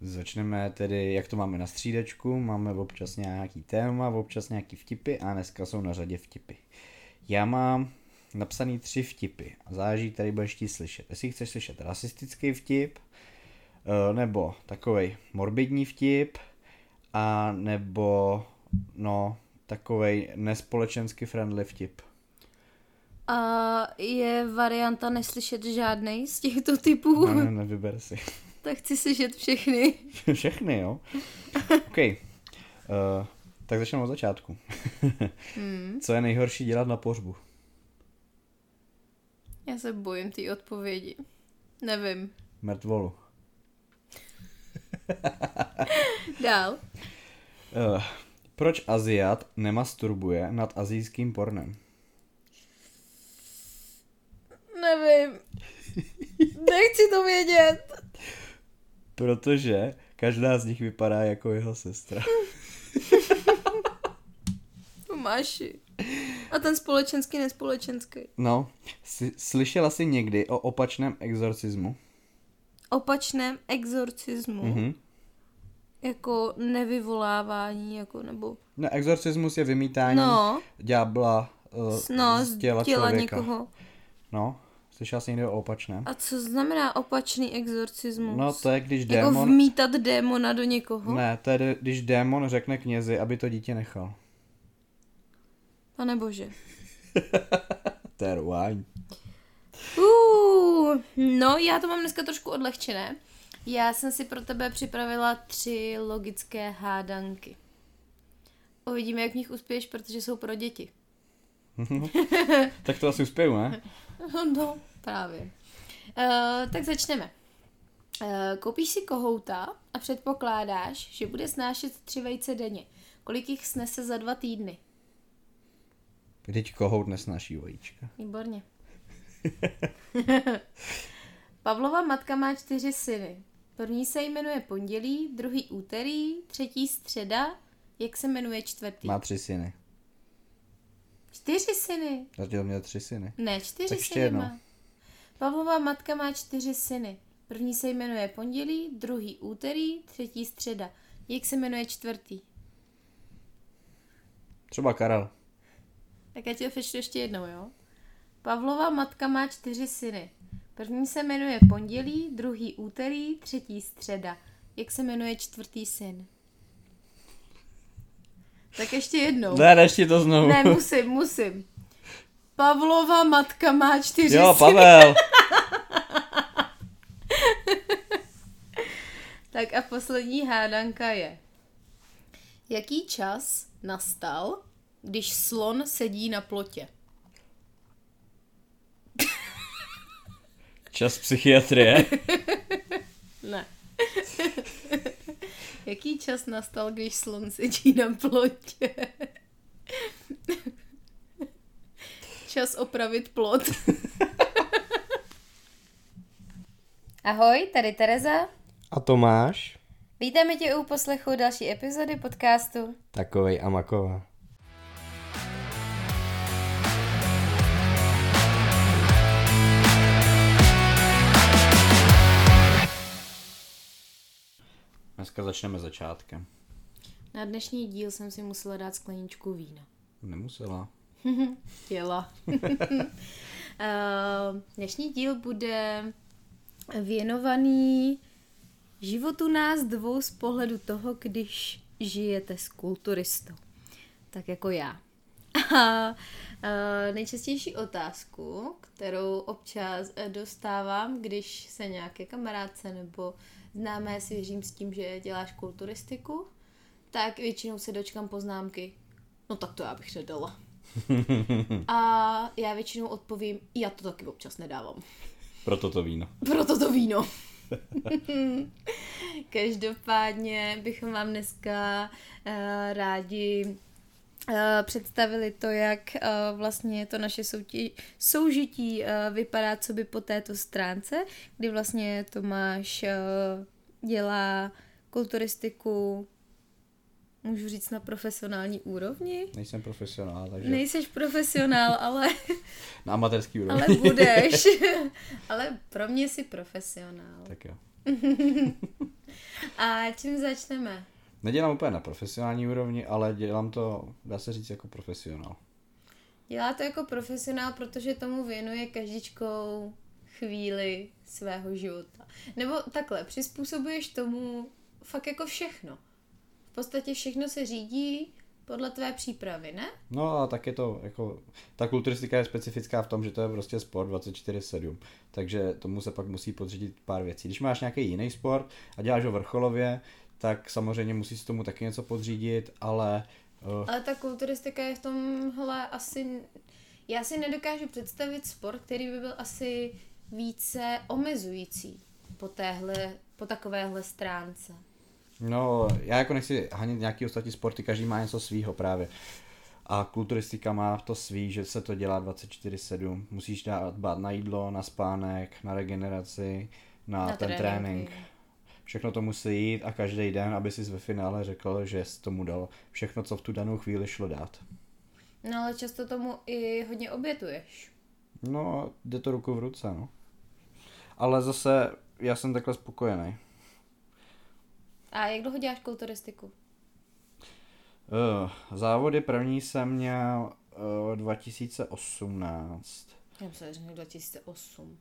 Začneme tedy, jak to máme na střídečku, máme občas nějaký téma, občas nějaký vtipy a dneska jsou na řadě vtipy. Já mám napsaný tři vtipy a záleží, tady budeš ti slyšet. Jestli chceš slyšet rasistický vtip, eh, nebo takovej morbidní vtip, a nebo no, takovej nespolečensky friendly vtip. A je varianta neslyšet žádnej z těchto typů? Ne, ne, nevyber si. Tak chci slyšet všechny. všechny, jo? OK. Uh, tak začneme od začátku. hmm. Co je nejhorší dělat na pohřbu? Já se bojím té odpovědi. Nevím. Mrtvolu. Dál. Uh, proč Aziat nemasturbuje nad azijským pornem? Nevím. Nechci to vědět. Protože každá z nich vypadá jako jeho sestra. Máši. A ten společenský, nespolečenský. No, slyšela jsi někdy o opačném exorcismu? Opačném exorcismu? Mhm. Jako nevyvolávání, jako nebo... Ne, exorcismus je vymítání no. ďábla uh, no, z těla, těla člověka. někoho. No, slyšela jsi někdy o opačném? A co znamená opačný exorcismus? No to je, když jako démon... Jako vmítat démona do někoho? Ne, to je, když démon řekne knězi, aby to dítě nechal. Pane bože. to je. Uh, no, já to mám dneska trošku odlehčené. Já jsem si pro tebe připravila tři logické hádanky. Uvidíme, jak v nich uspěješ, protože jsou pro děti. tak to asi uspěju, ne? no, právě. Uh, tak začneme. Uh, koupíš si kohouta a předpokládáš, že bude snášet tři vejce denně. Kolik jich snese za dva týdny? Teď kohout nesnáší vajíčka. Výborně. Pavlova matka má čtyři syny. První se jmenuje pondělí, druhý úterý, třetí středa. Jak se jmenuje čtvrtý? Má tři syny. Čtyři syny. Zatím měl tři syny. Ne, čtyři tak syny má. Pavlova matka má čtyři syny. První se jmenuje pondělí, druhý úterý, třetí středa. Jak se jmenuje čtvrtý? Třeba Karel. Tak já ti to přečtu ještě jednou, jo? Pavlova matka má čtyři syny. První se jmenuje pondělí, druhý úterý, třetí středa. Jak se jmenuje čtvrtý syn? Tak ještě jednou. Ne, ještě to znovu. Ne, musím, musím. Pavlova matka má čtyři Jo, syny. Pavel. tak a poslední hádanka je. Jaký čas nastal, když slon sedí na plotě? Čas psychiatrie? ne. Jaký čas nastal, když slon sedí na plotě? čas opravit plot. Ahoj, tady Tereza. A Tomáš. Vítáme tě u poslechu další epizody podcastu Takovej Amakova. Dneska začneme začátkem. Na dnešní díl jsem si musela dát skleničku vína. Nemusela. Chtěla. Eh, dnešní díl bude věnovaný životu nás dvou z pohledu toho, když žijete s kulturistou. Tak jako já. A uh, nejčastější otázku, kterou občas dostávám, když se nějaké kamarádce nebo známé svěřím s tím, že děláš kulturistiku, tak většinou se dočkám poznámky, no tak to já bych nedala. A já většinou odpovím, já to taky občas nedávám. Proto to víno. Proto to víno. Každopádně bychom vám dneska uh, rádi představili to, jak uh, vlastně to naše soutí, soužití uh, vypadá, co by po této stránce, kdy vlastně Tomáš dělá kulturistiku můžu říct na profesionální úrovni. Nejsem profesionál, takže... Nejseš profesionál, ale... na amatérský úrovni. ale budeš. ale pro mě jsi profesionál. Tak jo. A čím začneme? Nedělám úplně na profesionální úrovni, ale dělám to, dá se říct, jako profesionál. Dělá to jako profesionál, protože tomu věnuje každičkou chvíli svého života. Nebo takhle, přizpůsobuješ tomu fakt jako všechno. V podstatě všechno se řídí podle tvé přípravy, ne? No a tak je to, jako, ta kulturistika je specifická v tom, že to je prostě sport 24-7, takže tomu se pak musí podřídit pár věcí. Když máš nějaký jiný sport a děláš ho vrcholově, tak samozřejmě musíš tomu taky něco podřídit, ale... Uh... Ale ta kulturistika je v tomhle asi... Já si nedokážu představit sport, který by byl asi více omezující po téhle, po takovéhle stránce. No, já jako nechci hanit nějaký ostatní sporty, každý má něco svýho právě. A kulturistika má to svý, že se to dělá 24-7. Musíš dát dbát na jídlo, na spánek, na regeneraci, na, na ten trénink. trénink. Všechno to musí jít a každý den, aby si ve finále řekl, že jsi tomu dal všechno, co v tu danou chvíli šlo dát. No ale často tomu i hodně obětuješ. No, jde to ruku v ruce, no. Ale zase já jsem takhle spokojený. A jak dlouho děláš kulturistiku? Uh, závody první jsem měl uh, 2018. Já myslím, že 2008.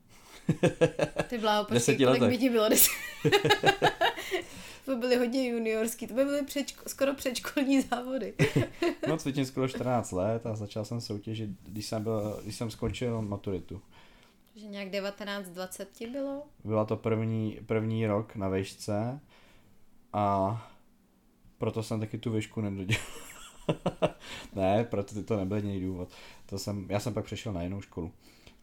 Ty bláho, počkej, kolik by ti bylo? to byly hodně juniorský, to by byly předško, skoro předškolní závody. no cvičím skoro 14 let a začal jsem soutěžit, když jsem, byl, když jsem skončil maturitu. Že nějak 19-20 ti bylo? Byla to první, první rok na vešce a proto jsem taky tu výšku nedodělal. ne, proto to nebyl jiný důvod. To jsem, já jsem pak přešel na jinou školu.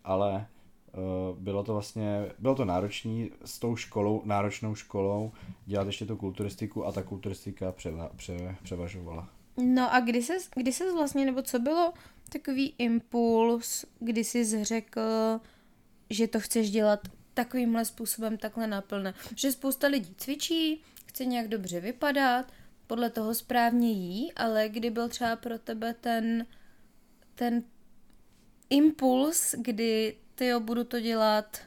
Ale uh, bylo to vlastně, bylo to náročný s tou školou, náročnou školou dělat ještě tu kulturistiku a ta kulturistika převa, pře, převažovala. No a kdy ses, kdy ses vlastně, nebo co bylo takový impuls, kdy jsi řekl, že to chceš dělat takovýmhle způsobem takhle naplné. Že spousta lidí cvičí, chce nějak dobře vypadat, podle toho správně jí, ale kdy byl třeba pro tebe ten, ten impuls, kdy ty jo, budu to dělat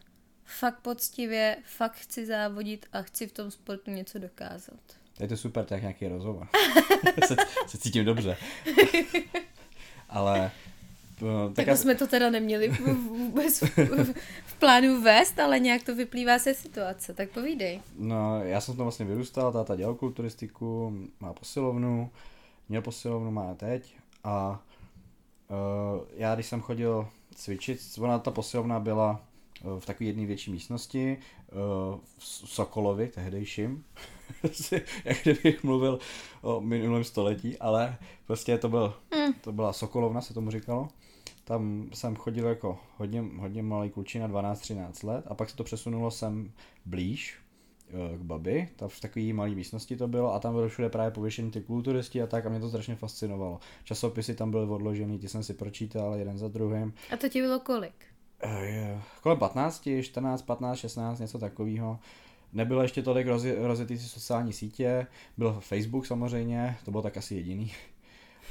fakt poctivě, fakt chci závodit a chci v tom sportu něco dokázat. Je to super, tak nějaký rozhovor. se, se cítím dobře. ale No, tak jako jsme to teda neměli vůbec v, v, v plánu vést, ale nějak to vyplývá se situace, tak povídej. No, já jsem to vlastně vyrůstal, táta dělal kulturistiku, má posilovnu, měl posilovnu, má teď a uh, já když jsem chodil cvičit, ona ta posilovna byla uh, v takové jedné větší místnosti, v Sokolovi, tehdejším, jak kdybych mluvil o minulém století, ale prostě to, byl, mm. to byla Sokolovna, se tomu říkalo. Tam jsem chodil jako hodně, hodně malý klučina, 12-13 let a pak se to přesunulo sem blíž eh, k babi, tam v takové malé místnosti to bylo a tam byly všude právě pověšení ty kulturisti a tak a mě to strašně fascinovalo. Časopisy tam byly odložený, ty jsem si pročítal jeden za druhým. A to ti bylo kolik? Uh, kolem 15, 14, 15, 16, něco takového. Nebylo ještě tolik rozjetý sociální sítě, byl Facebook samozřejmě, to bylo tak asi jediný.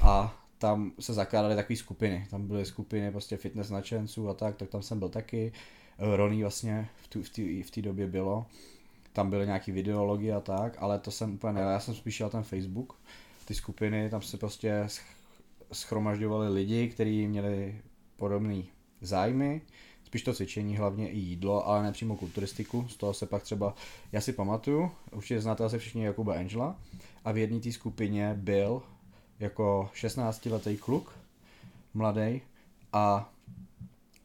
A tam se zakládaly takové skupiny. Tam byly skupiny prostě fitness nadšenců a tak, tak tam jsem byl taky. Eh, Ronnie vlastně v té v době bylo. Tam byly nějaký videologie a tak, ale to jsem úplně já jsem spíš ten Facebook, ty skupiny, tam se prostě schromažďovali lidi, kteří měli podobné zájmy, spíš to cvičení, hlavně i jídlo, ale nepřímo kulturistiku, z toho se pak třeba, já si pamatuju, určitě znáte asi všichni Jakuba Angela, a v jedné té skupině byl jako 16-letý kluk, mladý, a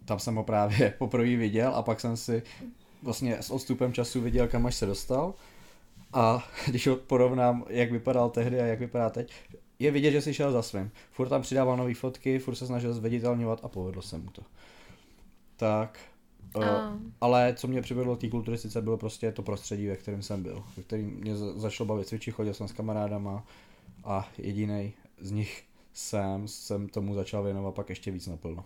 tam jsem ho právě poprvé viděl a pak jsem si vlastně s odstupem času viděl, kam až se dostal. A když ho porovnám, jak vypadal tehdy a jak vypadá teď, je vidět, že si šel za svým. Furt tam přidával nové fotky, furt se snažil zveditelňovat a povedlo se mu to. Tak, uh. ale co mě přivedlo k té kulturistice, bylo prostě to prostředí, ve kterém jsem byl. Ve kterým mě začalo bavit cvičit, chodil jsem s kamarádama a jediný z nich jsem, jsem tomu začal věnovat pak ještě víc naplno.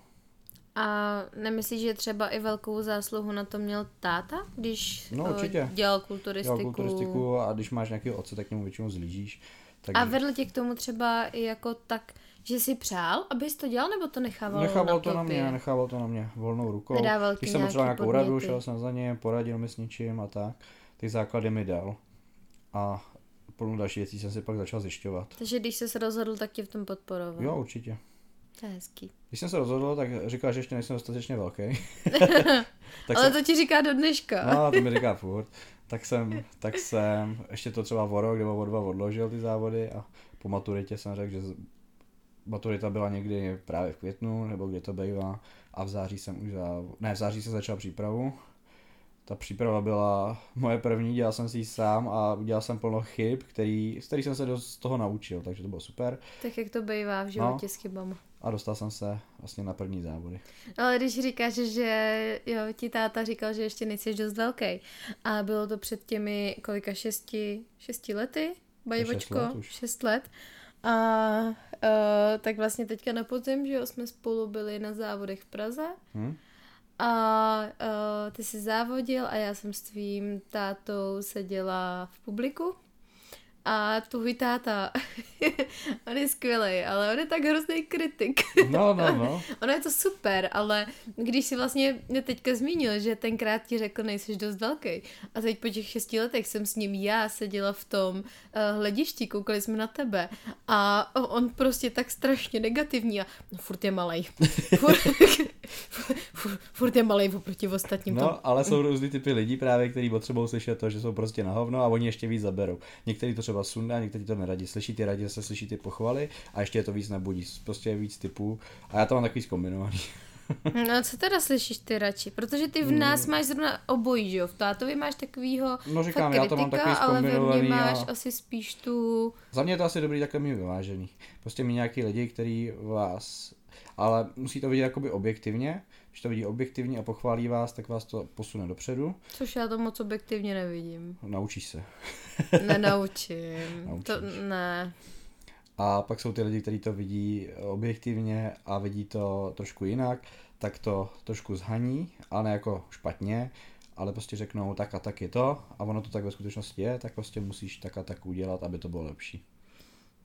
A nemyslíš, že třeba i velkou zásluhu na to měl táta, když no, určitě. dělal kulturistiku? Dělal kulturistiku a když máš nějaký otce, tak k němu většinou zlížíš. Tak... A vedl tě k tomu třeba i jako tak, že si přál, abys to dělal, nebo to nechával Nechával na to na mě, nechával to na mě volnou rukou. Nedával Když jsem potřeboval nějakou podněty. radu, šel jsem za ně, poradil mi s něčím a tak. ty základy mi dal. A plnou další věcí jsem si pak začal zjišťovat. Takže když jsi se rozhodl, tak tě v tom podporoval. Jo, určitě. To je hezký. Když jsem se rozhodl, tak říkal, že ještě nejsem dostatečně velký. tak Ale jsem... to ti říká do dneška. no, to mi říká furt. Tak jsem, tak jsem ještě to třeba o rok nebo o dva odložil ty závody a po maturitě jsem řekl, že maturita byla někdy právě v květnu, nebo kde to bývá, a v září jsem už za, ne, v září jsem začal přípravu. Ta příprava byla moje první, dělal jsem si ji sám a udělal jsem plno chyb, který, z kterých jsem se dost z toho naučil, takže to bylo super. Tak jak to bývá v životě no, s chybama. A dostal jsem se vlastně na první závody. Ale když říkáš, že jo, ti táta říkal, že ještě nejsi dost velký a bylo to před těmi kolika šesti, šesti lety, Bajvočko? Šest let, už. šest let. A uh, tak vlastně teďka na podzim, že jo, jsme spolu byli na závodech v Praze. Hmm? A uh, ty jsi závodil a já jsem s tvým tátou seděla v publiku a tvůj táta, on je skvělý, ale on je tak hrozný kritik. No, no, no. ono je to super, ale když si vlastně mě teďka zmínil, že tenkrát ti řekl, nejsi dost velký. A teď po těch šesti letech jsem s ním já seděla v tom uh, hledišti, koukali jsme na tebe. A on prostě tak strašně negativní a no, furt je malej. furt, furt, furt je malej oproti ostatním. No, tom. ale jsou různý typy lidí právě, kteří potřebují slyšet to, že jsou prostě na hovno a oni ještě víc zaberou. Někteří to třeba třeba sundá, někteří to neradí slyší ty radí, zase slyší ty pochvaly a ještě je to víc nebudí, prostě je víc typů a já to mám takový zkombinovaný. No co teda slyšíš ty radši? Protože ty v hmm. nás máš zrovna obojí, že jo? V tátovi máš takovýho No říkám, kritika, já to mám takový ale ve mně máš a... asi spíš tu... Za mě je to asi dobrý takhle mi vyvážený. Prostě mi nějaký lidi, který vás... Ale musí to vidět jakoby objektivně, když to vidí objektivně a pochválí vás, tak vás to posune dopředu. Což já to moc objektivně nevidím. Naučíš se. Nenaučím. Naučíš. To ne. A pak jsou ty lidi, kteří to vidí objektivně a vidí to trošku jinak, tak to trošku zhaní, ale ne jako špatně, ale prostě řeknou tak a tak je to a ono to tak ve skutečnosti je, tak prostě musíš tak a tak udělat, aby to bylo lepší.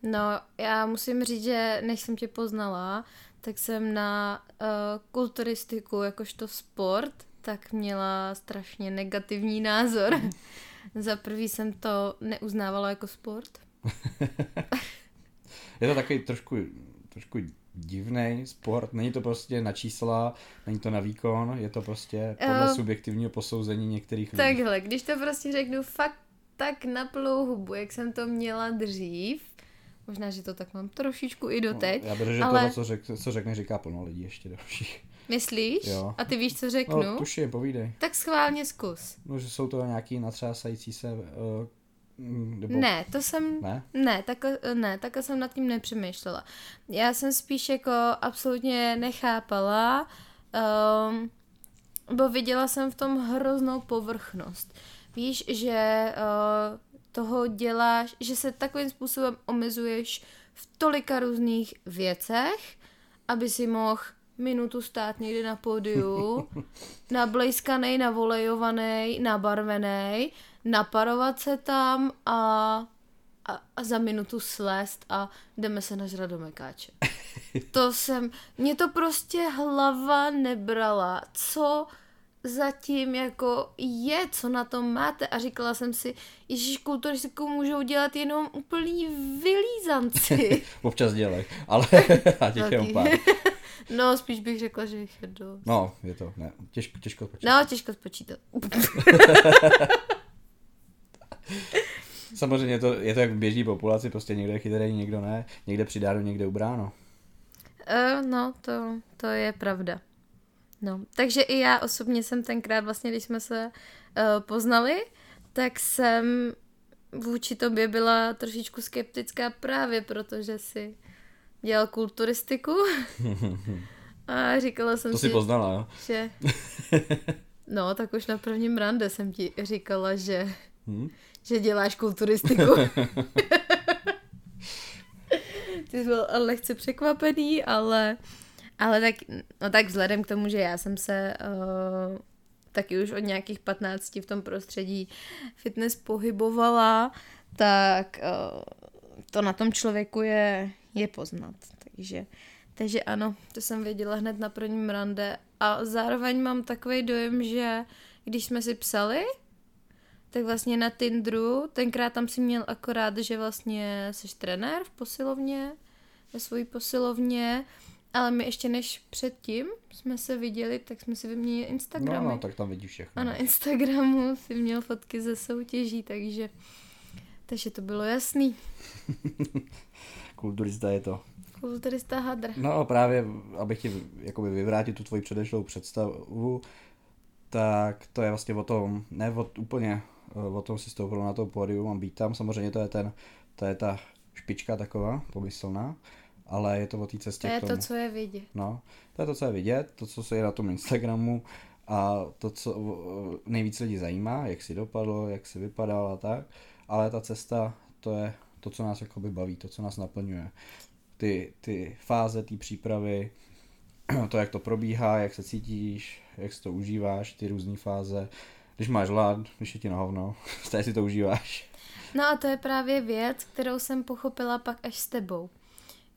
No, já musím říct, že než jsem tě poznala, tak jsem na uh, kulturistiku jakožto sport, tak měla strašně negativní názor. Za prvý jsem to neuznávala jako sport. je to takový trošku, trošku divný sport, není to prostě na čísla, není to na výkon, je to prostě podle uh, subjektivního posouzení některých lidí. Takhle, když to prostě řeknu fakt tak na plou hubu, jak jsem to měla dřív, Možná, že to tak mám trošičku i doteď. No, já bych, že ale... to, co, řek, co řekne, říká plno lidí ještě dalších. Myslíš? Jo. A ty víš, co řeknu? No, tuším, povídej. Tak schválně zkus. No, že jsou to nějaký natřásající se... Uh, nebo... Ne, to jsem... Ne? Ne, tak, ne, tak jsem nad tím nepřemýšlela. Já jsem spíš jako absolutně nechápala, um, bo viděla jsem v tom hroznou povrchnost. Víš, že uh, toho děláš, že se takovým způsobem omezuješ v tolika různých věcech, aby si mohl minutu stát někde na pódiu, nablejskanej, navolejovaný, nabarvený, naparovat se tam a, a, a za minutu slést a jdeme se nažrat do mekáče. To jsem, mě to prostě hlava nebrala. Co zatím jako je, co na tom máte a říkala jsem si, ježíš, kulturistiku můžou dělat jenom úplný vylízanci. Občas dělej, ale a těch je pár. no, spíš bych řekla, že jich je dost. No, je to, ne, těžko, těžko spočítat. No, těžko spočítat. Samozřejmě je to, je to jak v běžní populaci, prostě někde je chytrý, někdo ne, někde přidáno, někde ubráno. Uh, no, to, to je pravda. No, takže i já osobně jsem tenkrát vlastně, když jsme se uh, poznali, tak jsem vůči tobě byla trošičku skeptická právě protože si dělal kulturistiku a říkala jsem to si, si poznala, jo? že no, tak už na prvním rande jsem ti říkala, že hmm? že děláš kulturistiku. Ty jsi byl lehce překvapený, ale ale tak, no tak vzhledem k tomu, že já jsem se uh, taky už od nějakých 15 v tom prostředí fitness pohybovala, tak uh, to na tom člověku je, je poznat. Takže, takže ano, to jsem věděla hned na prvním rande a zároveň mám takový dojem, že když jsme si psali, tak vlastně na Tinderu, tenkrát tam si měl akorát, že vlastně jsi trenér v posilovně, ve svojí posilovně, ale my ještě než předtím jsme se viděli, tak jsme si vyměnili Instagramy. No, no, tak tam vidíš všechno. A na Instagramu si měl fotky ze soutěží, takže, takže to bylo jasný. Kulturista je to. Kulturista hadr. No právě, abych ti jakoby vyvrátil tu tvoji předešlou představu, tak to je vlastně o tom, ne o, úplně o tom si stoupil na to pódium a být tam, samozřejmě to je ten, to je ta špička taková, pomyslná, ale je to o té cestě To je k tomu. to, co je vidět. No, to je to, co je vidět, to, co se je na tom Instagramu a to, co nejvíc lidí zajímá, jak si dopadlo, jak si vypadal a tak, ale ta cesta, to je to, co nás jakoby baví, to, co nás naplňuje. Ty, ty fáze té přípravy, to, jak to probíhá, jak se cítíš, jak si to užíváš, ty různé fáze, když máš hlad, když je ti na hovno, si to užíváš. No a to je právě věc, kterou jsem pochopila pak až s tebou.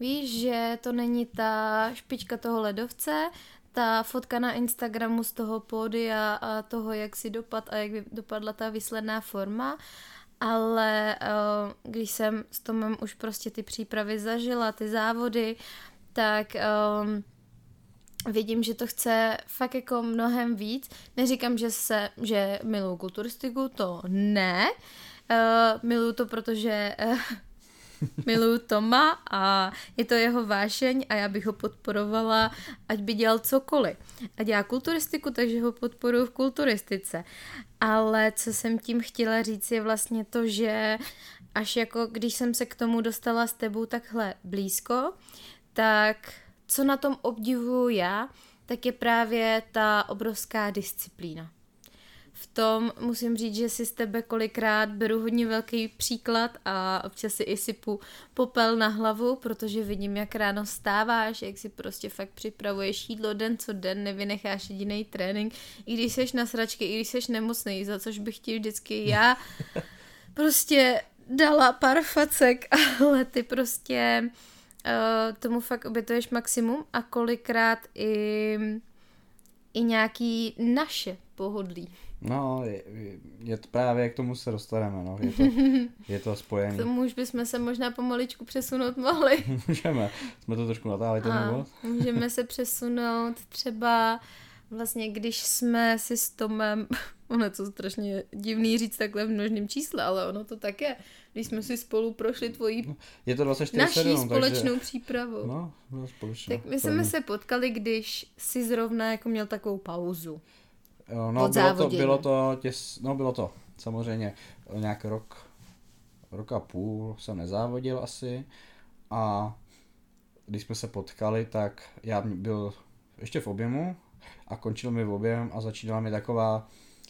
Víš, že to není ta špička toho ledovce, ta fotka na Instagramu z toho pódia a toho, jak si dopad a jak dopadla ta výsledná forma, ale uh, když jsem s Tomem už prostě ty přípravy zažila, ty závody, tak um, vidím, že to chce fakt jako mnohem víc. Neříkám, že se, že miluju kulturistiku, to ne. Uh, miluju to, protože uh, miluju Toma a je to jeho vášeň a já bych ho podporovala, ať by dělal cokoliv. A dělá kulturistiku, takže ho podporuji v kulturistice. Ale co jsem tím chtěla říct je vlastně to, že až jako když jsem se k tomu dostala s tebou takhle blízko, tak co na tom obdivuju já, tak je právě ta obrovská disciplína. V tom musím říct, že si z tebe kolikrát beru hodně velký příklad a občas si i sypu popel na hlavu, protože vidím, jak ráno stáváš, jak si prostě fakt připravuješ jídlo den co den, nevynecháš jediný trénink, i když seš na sračky, i když seš nemocný, za což bych ti vždycky já prostě dala pár facek, ale ty prostě uh, tomu fakt obětuješ maximum a kolikrát i, i nějaký naše pohodlí. No, je, je to právě k tomu se dostaneme, no. Je to, je to K spojený. tomu už bychom se možná pomaličku přesunout mohli. Můžeme. Jsme to trošku natáhli ten úvod. můžeme se přesunout třeba vlastně, když jsme si s Tomem, ono je to strašně divný říct takhle v množném čísle, ale ono to tak je, když jsme si spolu prošli tvojí Je to 24 naší 7, společnou takže... přípravu. No, bylo společně. Tak my jsme se potkali, když si zrovna jako měl takovou pauzu. No, bylo to, bylo to těs, no bylo to, samozřejmě, nějak rok, rok a půl jsem nezávodil asi a když jsme se potkali, tak já byl ještě v objemu a končil mi v objem a začínala mi taková,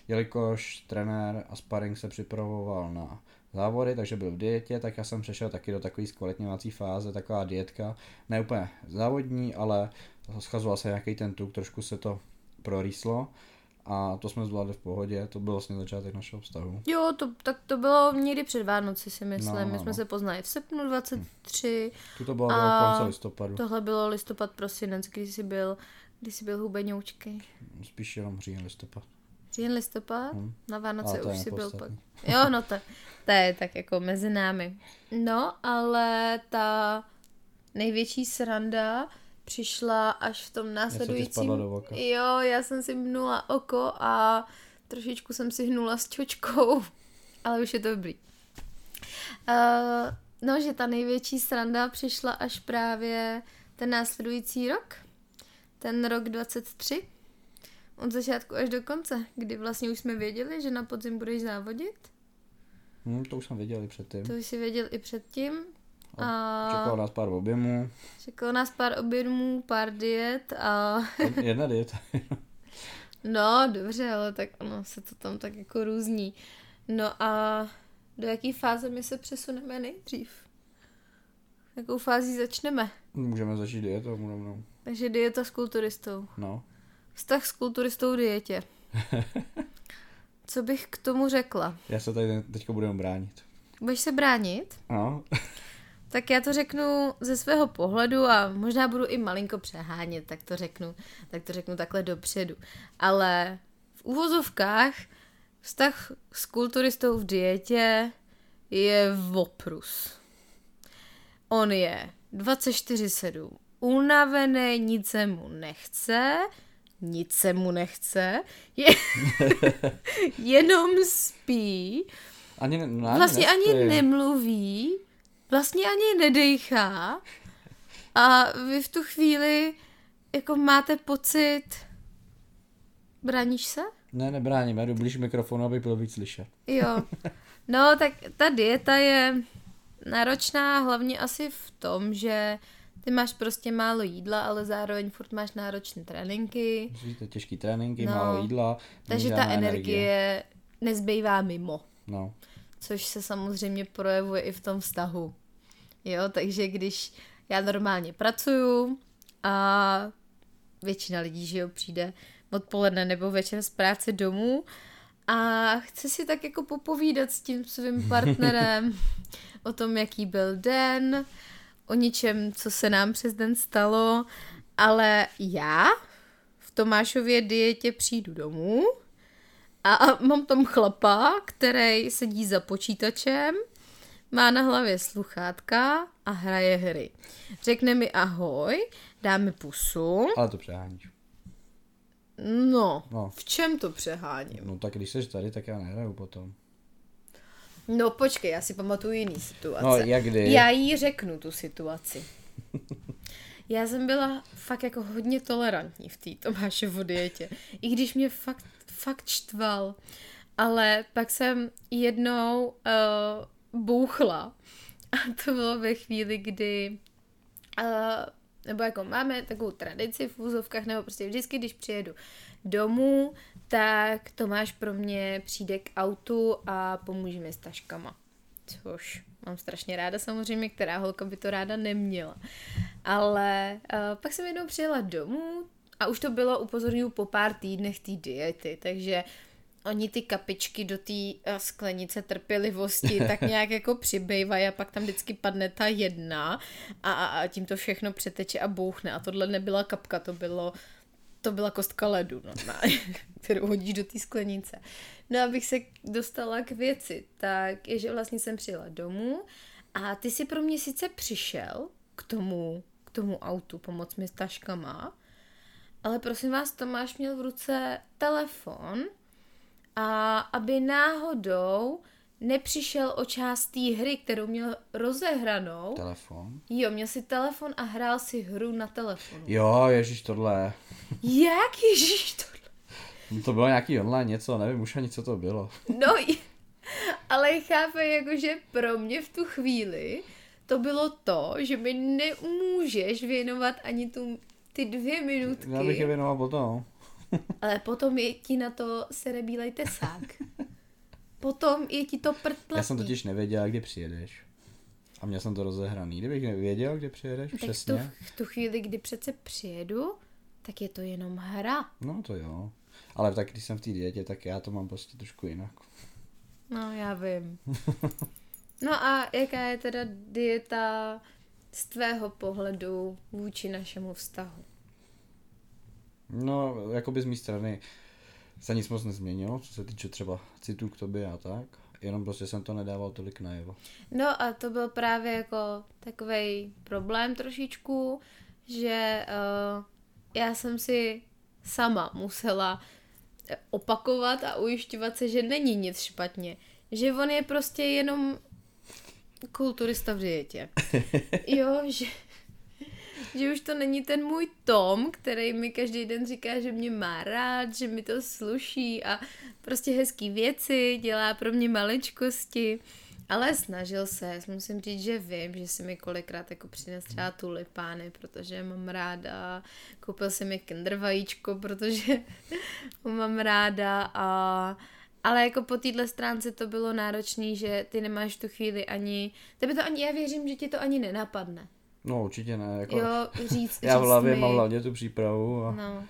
jelikož trenér a sparring se připravoval na závody, takže byl v dietě, tak já jsem přešel taky do takové zkvalitňovací fáze, taková dietka, ne úplně závodní, ale schazoval se nějaký ten tuk, trošku se to prorýslo a to jsme zvládli v pohodě, to byl vlastně začátek našeho vztahu. Jo, to, tak to bylo někdy před Vánoci, si myslím. No, no, My jsme no. se poznali v srpnu 23, Tu to bylo A konce listopadu, tohle bylo listopad, prosinec, kdy jsi byl, kdy jsi byl hubeňoučkej. spíš jenom říjen listopad. Říjen listopad, Hm. na Vánoce už si byl pak. Jo, no to, to je tak jako mezi námi. No, ale ta největší sranda přišla až v tom následujícím... spadlo do oka. Jo, já jsem si mnula oko a trošičku jsem si hnula s čočkou, ale už je to dobrý. Uh, no, že ta největší sranda přišla až právě ten následující rok. Ten rok 23. Od začátku až do konce, kdy vlastně už jsme věděli, že na podzim budeš závodit. Hm, to už jsem věděl i předtím. To už si věděl i předtím. A Čekalo nás pár objemů, čekalo nás pár obědmů, pár diet a jedna dieta. no dobře, ale tak ono se to tam tak jako různí. No a do jaký fáze my se přesuneme nejdřív? Jakou fází začneme? Můžeme začít dietou rovnou. Takže dieta s kulturistou. No. Vztah s kulturistou dietě. Co bych k tomu řekla? Já se tady teďka budeme bránit. Budeš se bránit? No. Tak já to řeknu ze svého pohledu a možná budu i malinko přehánět, tak to řeknu, tak to řeknu takhle dopředu. Ale v úvozovkách Vztah s kulturistou v dietě je voprus. On je 24-7 unavený, nic se mu nechce, nic se mu nechce, je, jenom spí, Ani, ne- no, ani vlastně ani nespí. nemluví, vlastně ani nedejchá a vy v tu chvíli jako máte pocit, braníš se? Ne, nebráním, já jdu blíž mikrofonu, aby bylo víc slyšet. Jo. No, tak ta dieta je náročná hlavně asi v tom, že ty máš prostě málo jídla, ale zároveň furt máš náročné tréninky, Musíš to těžký tréninky, No. málo jídla, takže ta žádná energie nezbývá mimo. No, což se samozřejmě projevuje i v tom vztahu. Jo, takže když já normálně pracuju a většina lidí, že jo, přijde odpoledne nebo večer z práce domů a chce si tak jako popovídat s tím svým partnerem o tom, jaký byl den, o něčem, co se nám přes den stalo, ale já v Tomášově dietě přijdu domů a mám tam chlapa, který sedí za počítačem, má na hlavě sluchátka a hraje hry. Řekne mi ahoj, dá mi pusu. ale to přeháníš. No, No. v čem to přeháním? No tak když jsi tady, tak já nehraju potom. No počkej, já si pamatuju jiný situace. No, jak kdy? Já jí řeknu tu situaci. Já jsem byla fakt jako hodně tolerantní v té Tomášovo dietě. I když mě fakt, fakt štval. Ale pak jsem jednou uh, bouchla. A to bylo ve chvíli, kdy uh, nebo jako máme takovou tradici v úzovkách, nebo prostě vždycky, když přijedu domů, tak Tomáš pro mě přijde k autu a pomůže mi s taškama. Což mám strašně ráda samozřejmě, která holka by to ráda neměla. Ale uh, pak jsem jednou přijela domů a už to bylo upozorňuji po pár týdnech té diety, takže oni ty kapičky do té uh, sklenice trpělivosti tak nějak jako přibývají a pak tam vždycky padne ta jedna a, a, a tím to všechno přeteče a bouchne a tohle nebyla kapka, to bylo to byla kostka ledu, normálně, kterou hodíš do té sklenice. No abych se dostala k věci, tak je, že vlastně jsem přijela domů a ty si pro mě sice přišel k tomu, k tomu autu pomoct mi s taškama, ale prosím vás, Tomáš měl v ruce telefon a aby náhodou nepřišel o část té hry, kterou měl rozehranou, Telefon. jo, měl si telefon a hrál si hru na telefonu. Jo, ježíš, tohle. Jak ježíš to? No to bylo nějaký online něco, nevím už ani co to bylo. No, ale chápe, jakože pro mě v tu chvíli to bylo to, že mi nemůžeš věnovat ani tu, ty dvě minutky, Já bych je věnoval potom. Ale potom je ti na to serebílej tesák. Potom je ti to prd Já jsem totiž nevěděl, kdy přijedeš. A měl jsem to rozehraný. Kdybych nevěděl, kdy přijedeš, Tak přesně. v tu chvíli, kdy přece přijedu, tak je to jenom hra. No to jo. Ale tak když jsem v té dietě, tak já to mám prostě trošku jinak. No, já vím. No a jaká je teda dieta z tvého pohledu vůči našemu vztahu? No, jako by z mé strany se nic moc nezměnilo, co se týče třeba citů k tobě a tak. Jenom prostě jsem to nedával tolik najevo. No a to byl právě jako takový problém trošičku, že uh, já jsem si sama musela opakovat a ujišťovat se, že není nic špatně. Že on je prostě jenom kulturista v dietě. Jo, že, že už to není ten můj Tom, který mi každý den říká, že mě má rád, že mi to sluší a prostě hezký věci, dělá pro mě maličkosti. Ale snažil se, musím říct, že vím, že si mi kolikrát jako přines třeba tulipány, protože mám ráda. Koupil si mi kinder vajíčko, protože ho mám ráda a ale jako po téhle stránce to bylo náročné, že ty nemáš tu chvíli ani, tebe to ani, já věřím, že ti to ani nenapadne. No určitě ne. Jako, Jo, říct, já v hlavě mi, mám hlavně tu přípravu a, No,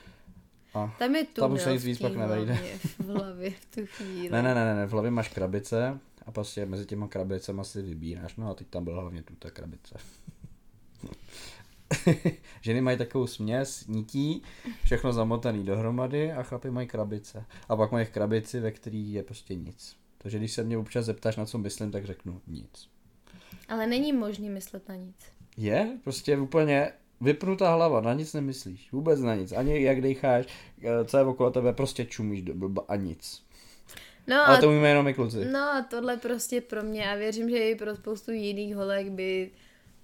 a tam je Tam už se nic víc pak nevejde. v hlavě v tu chvíli. Ne, ne, ne, ne, v hlavě máš krabice a prostě mezi těma krabicema si vybíráš. No a teď tam byla hlavně tu ta krabice. Ženy mají takovou směs nití, všechno zamotaný dohromady a chlapi mají krabice. A pak mají krabici, ve který je prostě nic. Takže když se mě občas zeptáš, na co myslím, tak řeknu nic. Ale není možný myslet na nic. Je prostě úplně vypnutá hlava, na nic nemyslíš, vůbec na nic, ani jak decháš, eh, co je okolo tebe, prostě čumíš do blba a nic. No, Ale to umíme jenom my kluci. no a tohle prostě pro mě a věřím, že i pro spoustu jiných holek by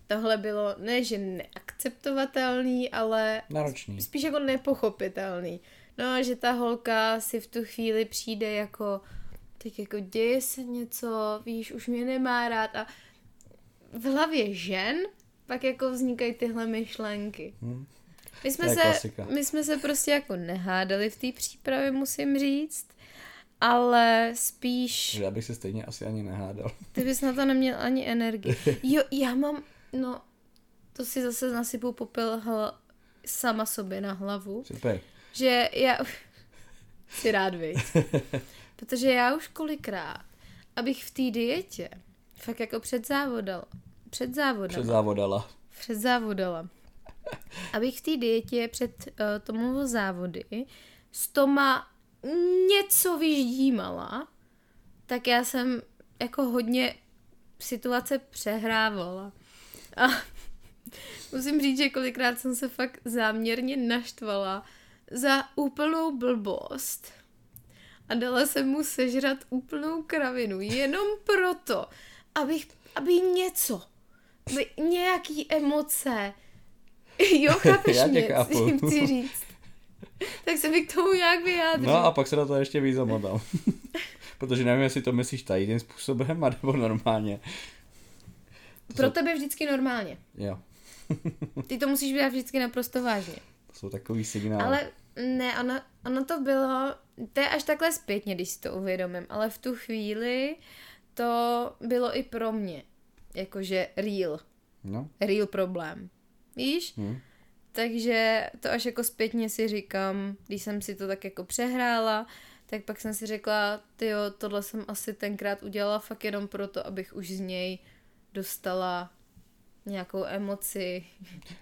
tohle bylo ne, že neakceptovatelný, ale Náročný. spíš jako nepochopitelný. No, že ta holka si v tu chvíli přijde jako, tak jako děje se něco, víš, už mě nemá rád a v hlavě žen pak jako vznikají tyhle myšlenky. Hm. My jsme, se, klasika. my jsme se prostě jako nehádali v té přípravě, musím říct, ale spíš já bych se stejně asi ani nehádal. ty bys na to neměl ani energii. Jo, já mám, no, to si zase nasypu popel hl- sama sobě na hlavu, Super. že já, si rád víc, protože já už kolikrát, abych v té dietě, fakt jako před závodala, před závodama, Před závodala. před závodala, abych v té dietě před uh, tomu závody s toma něco vyždímala, tak já jsem jako hodně situace přehrávala. A musím říct, že kolikrát jsem se fakt záměrně naštvala za úplnou blbost. A dala jsem mu sežrat úplnou kravinu, jenom proto, abych, aby něco, aby nějaký emoce, jo, chápeš Já mě, chápu. tím chci říct. Tak se mi k tomu nějak vyjádřím. No a pak se na to ještě víc zamotám. Protože nevím, jestli to myslíš tajným způsobem, nebo normálně. To Pro jsou, tebe vždycky normálně. jo, Ty to musíš brát vždycky naprosto vážně. to jsou takový signály. Ale ne, ono, ono to bylo, to je až takhle zpětně, když si to uvědomím, ale v tu chvíli to bylo i pro mě, jakože real, No, real problém. Víš? hm. Takže to až jako zpětně si říkám, když jsem si to tak jako přehrála, tak pak jsem si řekla, jo, tohle jsem asi tenkrát udělala fakt jenom proto, abych už z něj dostala nějakou emoci,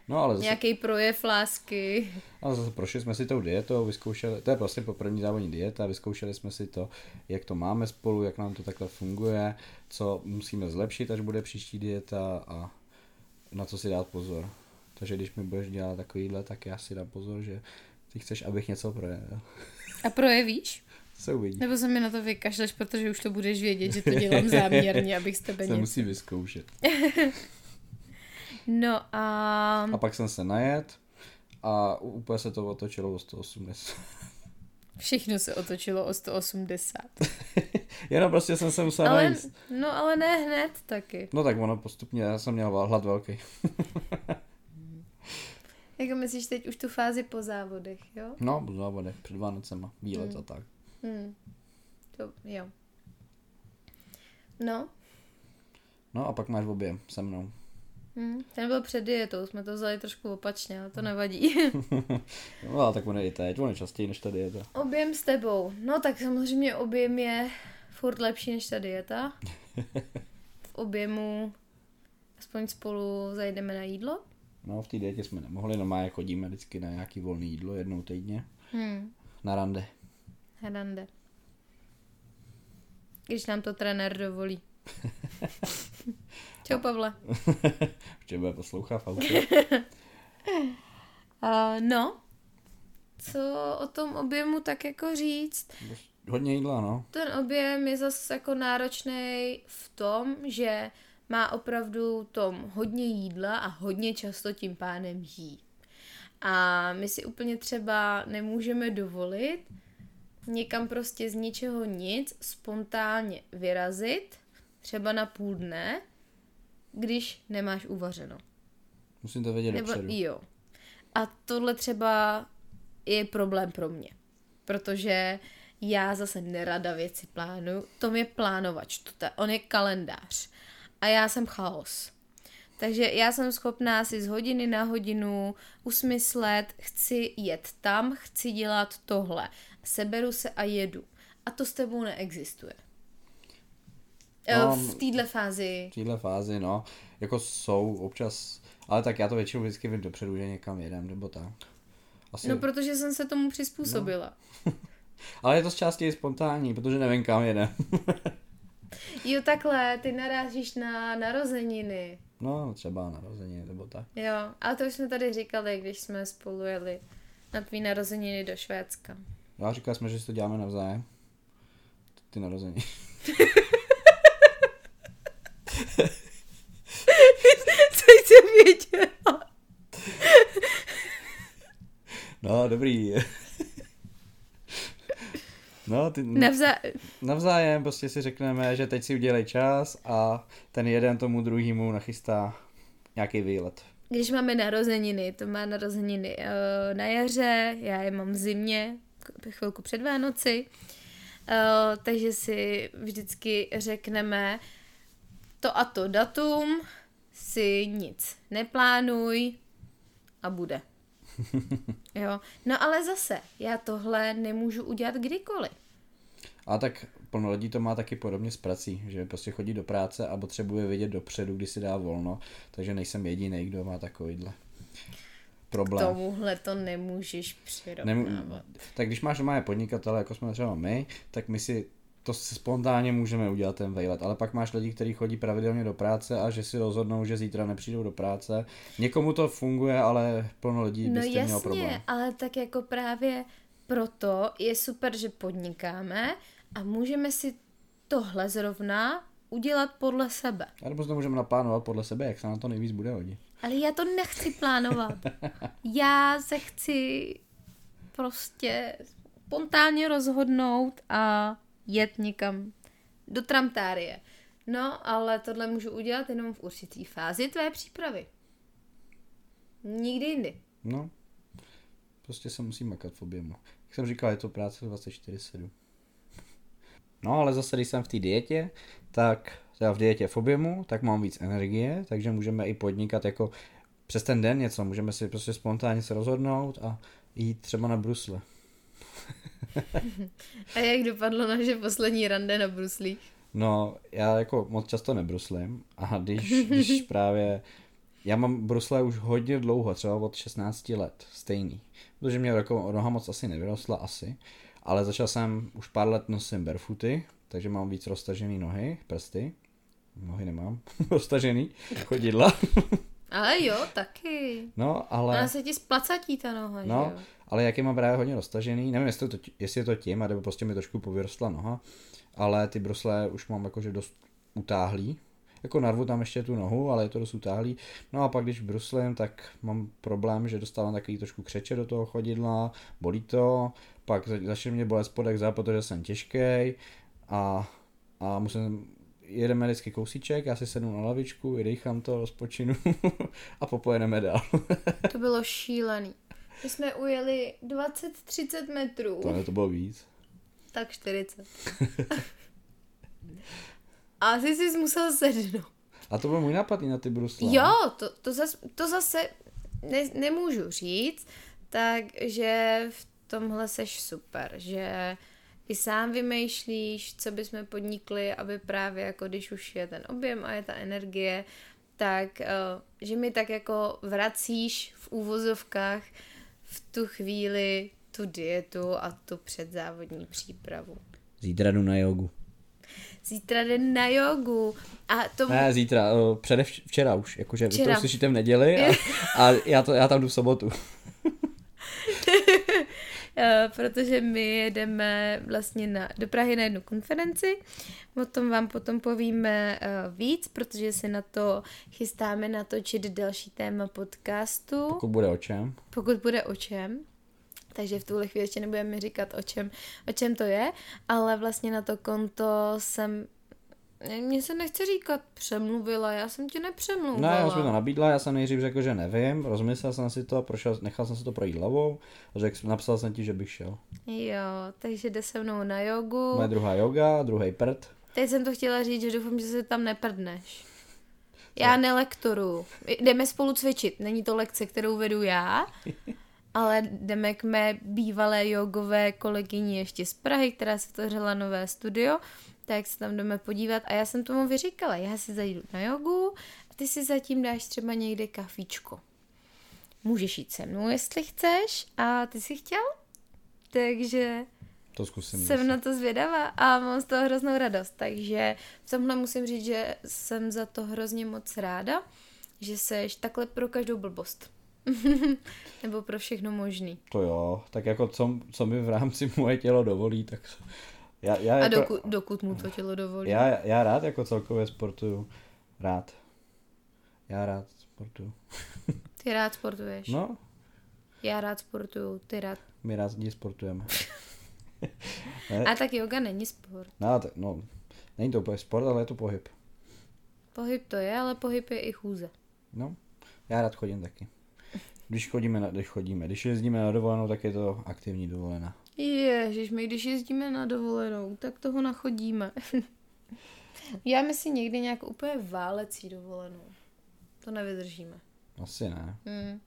no ale zase, nějaký projev lásky. ale zase prošli jsme si tou dietou, vyzkoušeli, to je vlastně po první závodní dieta, vyzkoušeli jsme si to, jak to máme spolu, jak nám to takhle funguje, co musíme zlepšit, až bude příští dieta a na co si dát pozor. Takže když mi budeš dělat takovýhle, tak já si dám pozor, že ty chceš, abych něco projevil. A projevíš? Se uvidí. Nebo se mi na to vykašleš, protože už to budeš vědět, že to dělám záměrně, abych z tebe Se něco. musí vyzkoušet. No a... A pak jsem se najet a úplně se to otočilo o 180. Všechno se otočilo o 180. Jenom prostě jsem se musel Ale, najíst. no ale ne hned taky. No tak ono postupně, já jsem měl hlad velký. Jako myslíš teď už tu fázi po závodech, jo? No, po závodech, před Vánocema, výlet a tak. Hmm. To, jo. No, No a pak máš objem se mnou. Hm. ten byl před dietou, jsme to vzali trošku opačně, ale to nevadí. No a tak on je i teď, on je častěji než tady je to. objem s tebou. No tak samozřejmě objem je furt lepší než ta dieta. V objemu aspoň spolu zajdeme na jídlo. No v té dietě jsme nemohli, normálně chodíme vždycky na nějaký volný jídlo jednou týdně. Hmm. Na rande. Herande. Když nám to trenér dovolí. Čau, Pavle. Ještě bude poslouchat v autě. Uh, no, co o tom objemu tak jako říct? Hodně jídla, no. Ten objem je zase jako náročný v tom, že má opravdu tom hodně jídla a hodně často tím pádem jí. A my si úplně třeba nemůžeme dovolit někam prostě z ničeho nic spontánně vyrazit, třeba na půl dne, když nemáš uvařeno. Musím to vědět Nebo dopředu. jo. A tohle třeba je problém pro mě. Protože já zase nerada věci plánuju. Tom je plánovač, to ta, on je kalendář. A já jsem chaos. Takže já jsem schopná si z hodiny na hodinu usmyslet, chci jet tam, chci dělat tohle. Seberu se a jedu. A to s tebou neexistuje. No, No, v téhle fázi. v téhle fázi, no, jako jsou občas, ale tak já to většinou vždycky vím dopředu, že někam jedem, nebo tak. Asi, No, protože jsem se tomu přizpůsobila. ale je to z části spontánní, protože nevím kam jedem. Jo, takhle, ty narážíš na narozeniny. no, třeba narozeniny, nebo tak. Jo, ale to už jsme tady říkali, když jsme spolu jeli na tvý narozeniny do Švédska. Já říkal jsme, že si to děláme navzájem. Ty narozeniny. Co věděla? No, dobrý. No, ty, Navza... navzájem prostě si řekneme, že teď si udělej čas a ten jeden tomu druhému nachystá nějaký výlet. Když máme narozeniny, to má narozeniny uh, na jaře, já je mám v zimě, chvilku před Vánoci, uh, takže si vždycky řekneme to a to datum, si nic neplánuj a bude. Jo, no ale zase, já tohle nemůžu udělat kdykoliv. A tak plno lidí to má taky podobně s prací, že prostě chodí do práce a potřebuje vědět dopředu, kdy si dá volno, takže nejsem jediný, kdo má takovýhle problém. Tomuhle to nemůžeš přirovnávat. Nem, tak když máš doma podnikatele, jako jsme třeba my, tak my si to si spontánně můžeme udělat ten vejlet, ale pak máš lidi, kteří chodí pravidelně do práce a že si rozhodnou, že zítra nepřijdou do práce. Někomu to funguje, ale plno lidí No by s tím mělo jasně, problém. ale tak jako právě proto je super, že podnikáme a můžeme si tohle zrovna udělat podle sebe. A nebo to můžeme naplánovat podle sebe, jak se na to nejvíc bude hodit. Ale já to nechci plánovat. Já se chci prostě spontánně rozhodnout a jet někam do tramtárie. No, ale tohle můžu udělat jenom v určitý fázi tvé přípravy. Nikdy jindy. No, prostě se musí makat v objemu. Jak jsem říkal, je to práce 24-7. No, ale zase, když jsem v té dietě, tak teda v dietě v objemu, tak mám víc energie, takže můžeme i podnikat jako přes ten den něco, můžeme si prostě spontánně se rozhodnout a jít třeba na brusle. A jak dopadlo naše poslední rande na bruslích? No, já jako moc často nebruslím a když, když právě, já mám brusle už hodně dlouho, třeba od 16 let, stejný. Protože mě jako noha moc asi nevyrostla, asi. Ale začal jsem, už pár let nosím barefooty, takže mám víc roztažený nohy, prsty. Nohy nemám, roztažený, chodidla. Ale jo, taky. No, ale... Ona se ti splacatí ta noha, No, že jo? Ale jak je mám právě hodně roztažený, nevím, jestli, to, jestli je to tím, nebo prostě mi trošku povyrostla noha, ale ty brusle už mám jakože dost utáhlý. Jako narvu tam ještě tu nohu, ale je to dost utáhlý. No a pak když bruslím, tak mám problém, že dostávám takový trošku křeče do toho chodidla, bolí to, pak za- začne mě bolet spodek zad, protože jsem těžký a, a musím, jedeme vždycky kousíček, já si sednu na lavičku, vydechám to, rozpočinu a popojedeme dál. To bylo šílený. My jsme ujeli 20-30 metrů. to, to bylo víc. Tak 40. A asi jsi musel sednout. A to byl můj nápad na ty brusle. Jo, to, to, zas, to zase ne, nemůžu říct, takže v tomhle seš super, že i sám vymýšlíš, co bychom podnikli, aby právě jako když už je ten objem a je ta energie, tak, eh, že mi tak jako vracíš v úvozovkách v tu chvíli tu dietu a tu předzávodní přípravu. Zítra jdu na jogu. Zítra jde na jogu a to... Ne, zítra, o, předev, včera už, jakože vy to Včera. uslyšíte v neděli a, a já, to, já tam jdu v sobotu. Eh, protože my jedeme vlastně na, do Prahy na jednu konferenci. O tom vám potom povíme eh, víc, protože se na to chystáme natočit další téma podcastu, Pokud bude o čem. pokud bude o čem. Takže v tuhle chvíli ještě nebudeme říkat, o čem, o čem to je, ale vlastně na to konto jsem mně se nechce říkat přemluvila, já jsem tě nepřemluvila. Ne, já jsem to nabídla, já jsem nejdřív řekl, že nevím, rozmyslel jsem si to, prošel, nechal jsem si to projít hlavou a řekl, napsal jsem ti, že bych šel. Jo, takže jde se mnou na jogu. Moje druhá yoga, druhý prd. Teď jsem to chtěla říct, že doufám, že se tam neprdneš. Já nelektoru. Jdeme spolu cvičit. Není to lekce, kterou vedu já, ale jdeme k mé bývalé jogové kolegyni ještě z Prahy, která se otevřela nové studio. Tak se tam jdeme podívat a já jsem tomu vyříkala, já si zajdu na jogu a ty si zatím dáš třeba někde kafičko. Můžeš jít se mnou, jestli chceš a ty si chtěl? Takže To zkusím. jsem zase. na to zvědavá a mám z toho hroznou radost, takže v tomhle musím říct, že jsem za to hrozně moc ráda, že seš takhle pro každou blbost. Nebo pro všechno možný. To jo, tak jako co, co mi v rámci moje tělo dovolí, tak já, já, A jako, dokud, dokud mu to tělo dovolí. já, já rád jako celkově sportuju. Rád. Já rád sportuju. Ty rád sportuješ. No, Já rád sportuju, ty rád. my rádi sportujeme. A tak yoga není sport. No, tak, no, není to úplně sport, ale je to pohyb. Pohyb to je, ale pohyb je i chůze. No, já rád chodím taky. Když chodíme, na, když chodíme, když jezdíme na dovolenou, tak je to aktivní dovolená. Ježiš, my když jezdíme na dovolenou, tak toho nachodíme. Děláme si někdy nějak úplně válecí dovolenou. To nevydržíme. Asi ne. Hmm.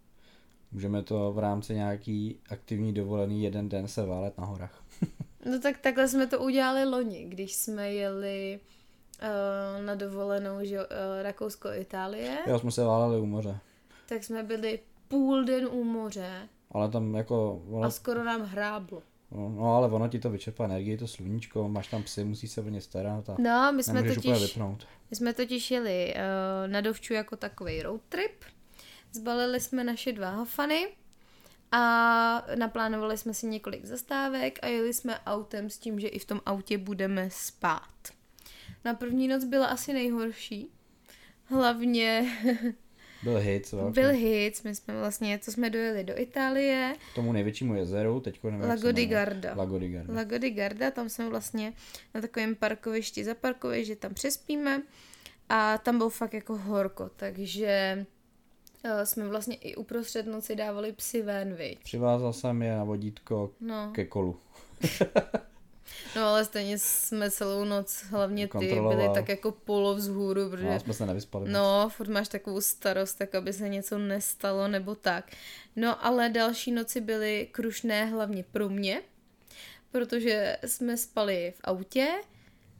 Můžeme to v rámci nějaký aktivní dovolený jeden den se válet na horách. No tak takhle jsme to udělali loni, když jsme jeli uh, na dovolenou, že uh, Rakousko-Itálie, Jo, jsme se váleli u moře. tak jsme byli půl den u moře Ale tam jako, ono, a skoro nám hráblo. No, no, ale ono ti to vyčerpá energii, to sluníčko, máš tam psy, musíš se o ně starat a No, my jsme totiž, vypnout. my jsme totiž jeli uh, na Dovču jako takový road trip. Zbalili jsme naše dva hafany a naplánovali jsme si několik zastávek a jeli jsme autem s tím, že i v tom autě budeme spát. Na první noc byla asi nejhorší. Hlavně Byl hit, velký. byl hit, my jsme vlastně, co jsme dojeli do Itálie, K tomu největšímu jezeru, teďko nevím, Lago di. Garda. Lago di Garda. Lago di Garda, tam jsme vlastně na takovém parkovišti zaparkovali, že tam přespíme a tam byl fakt jako horko, takže uh, jsme vlastně i uprostřed noci dávali psy ven, viď? Přivázal jsem je na vodítko No, ke kolu. no ale stejně jsme celou noc, hlavně ty, byli tak jako polo vzhůru, protože No, jsme se nevyspali. No, furt máš takovou starost, tak aby se něco nestalo nebo tak. No, ale další noci byly krušné hlavně pro mě, protože jsme spali v autě.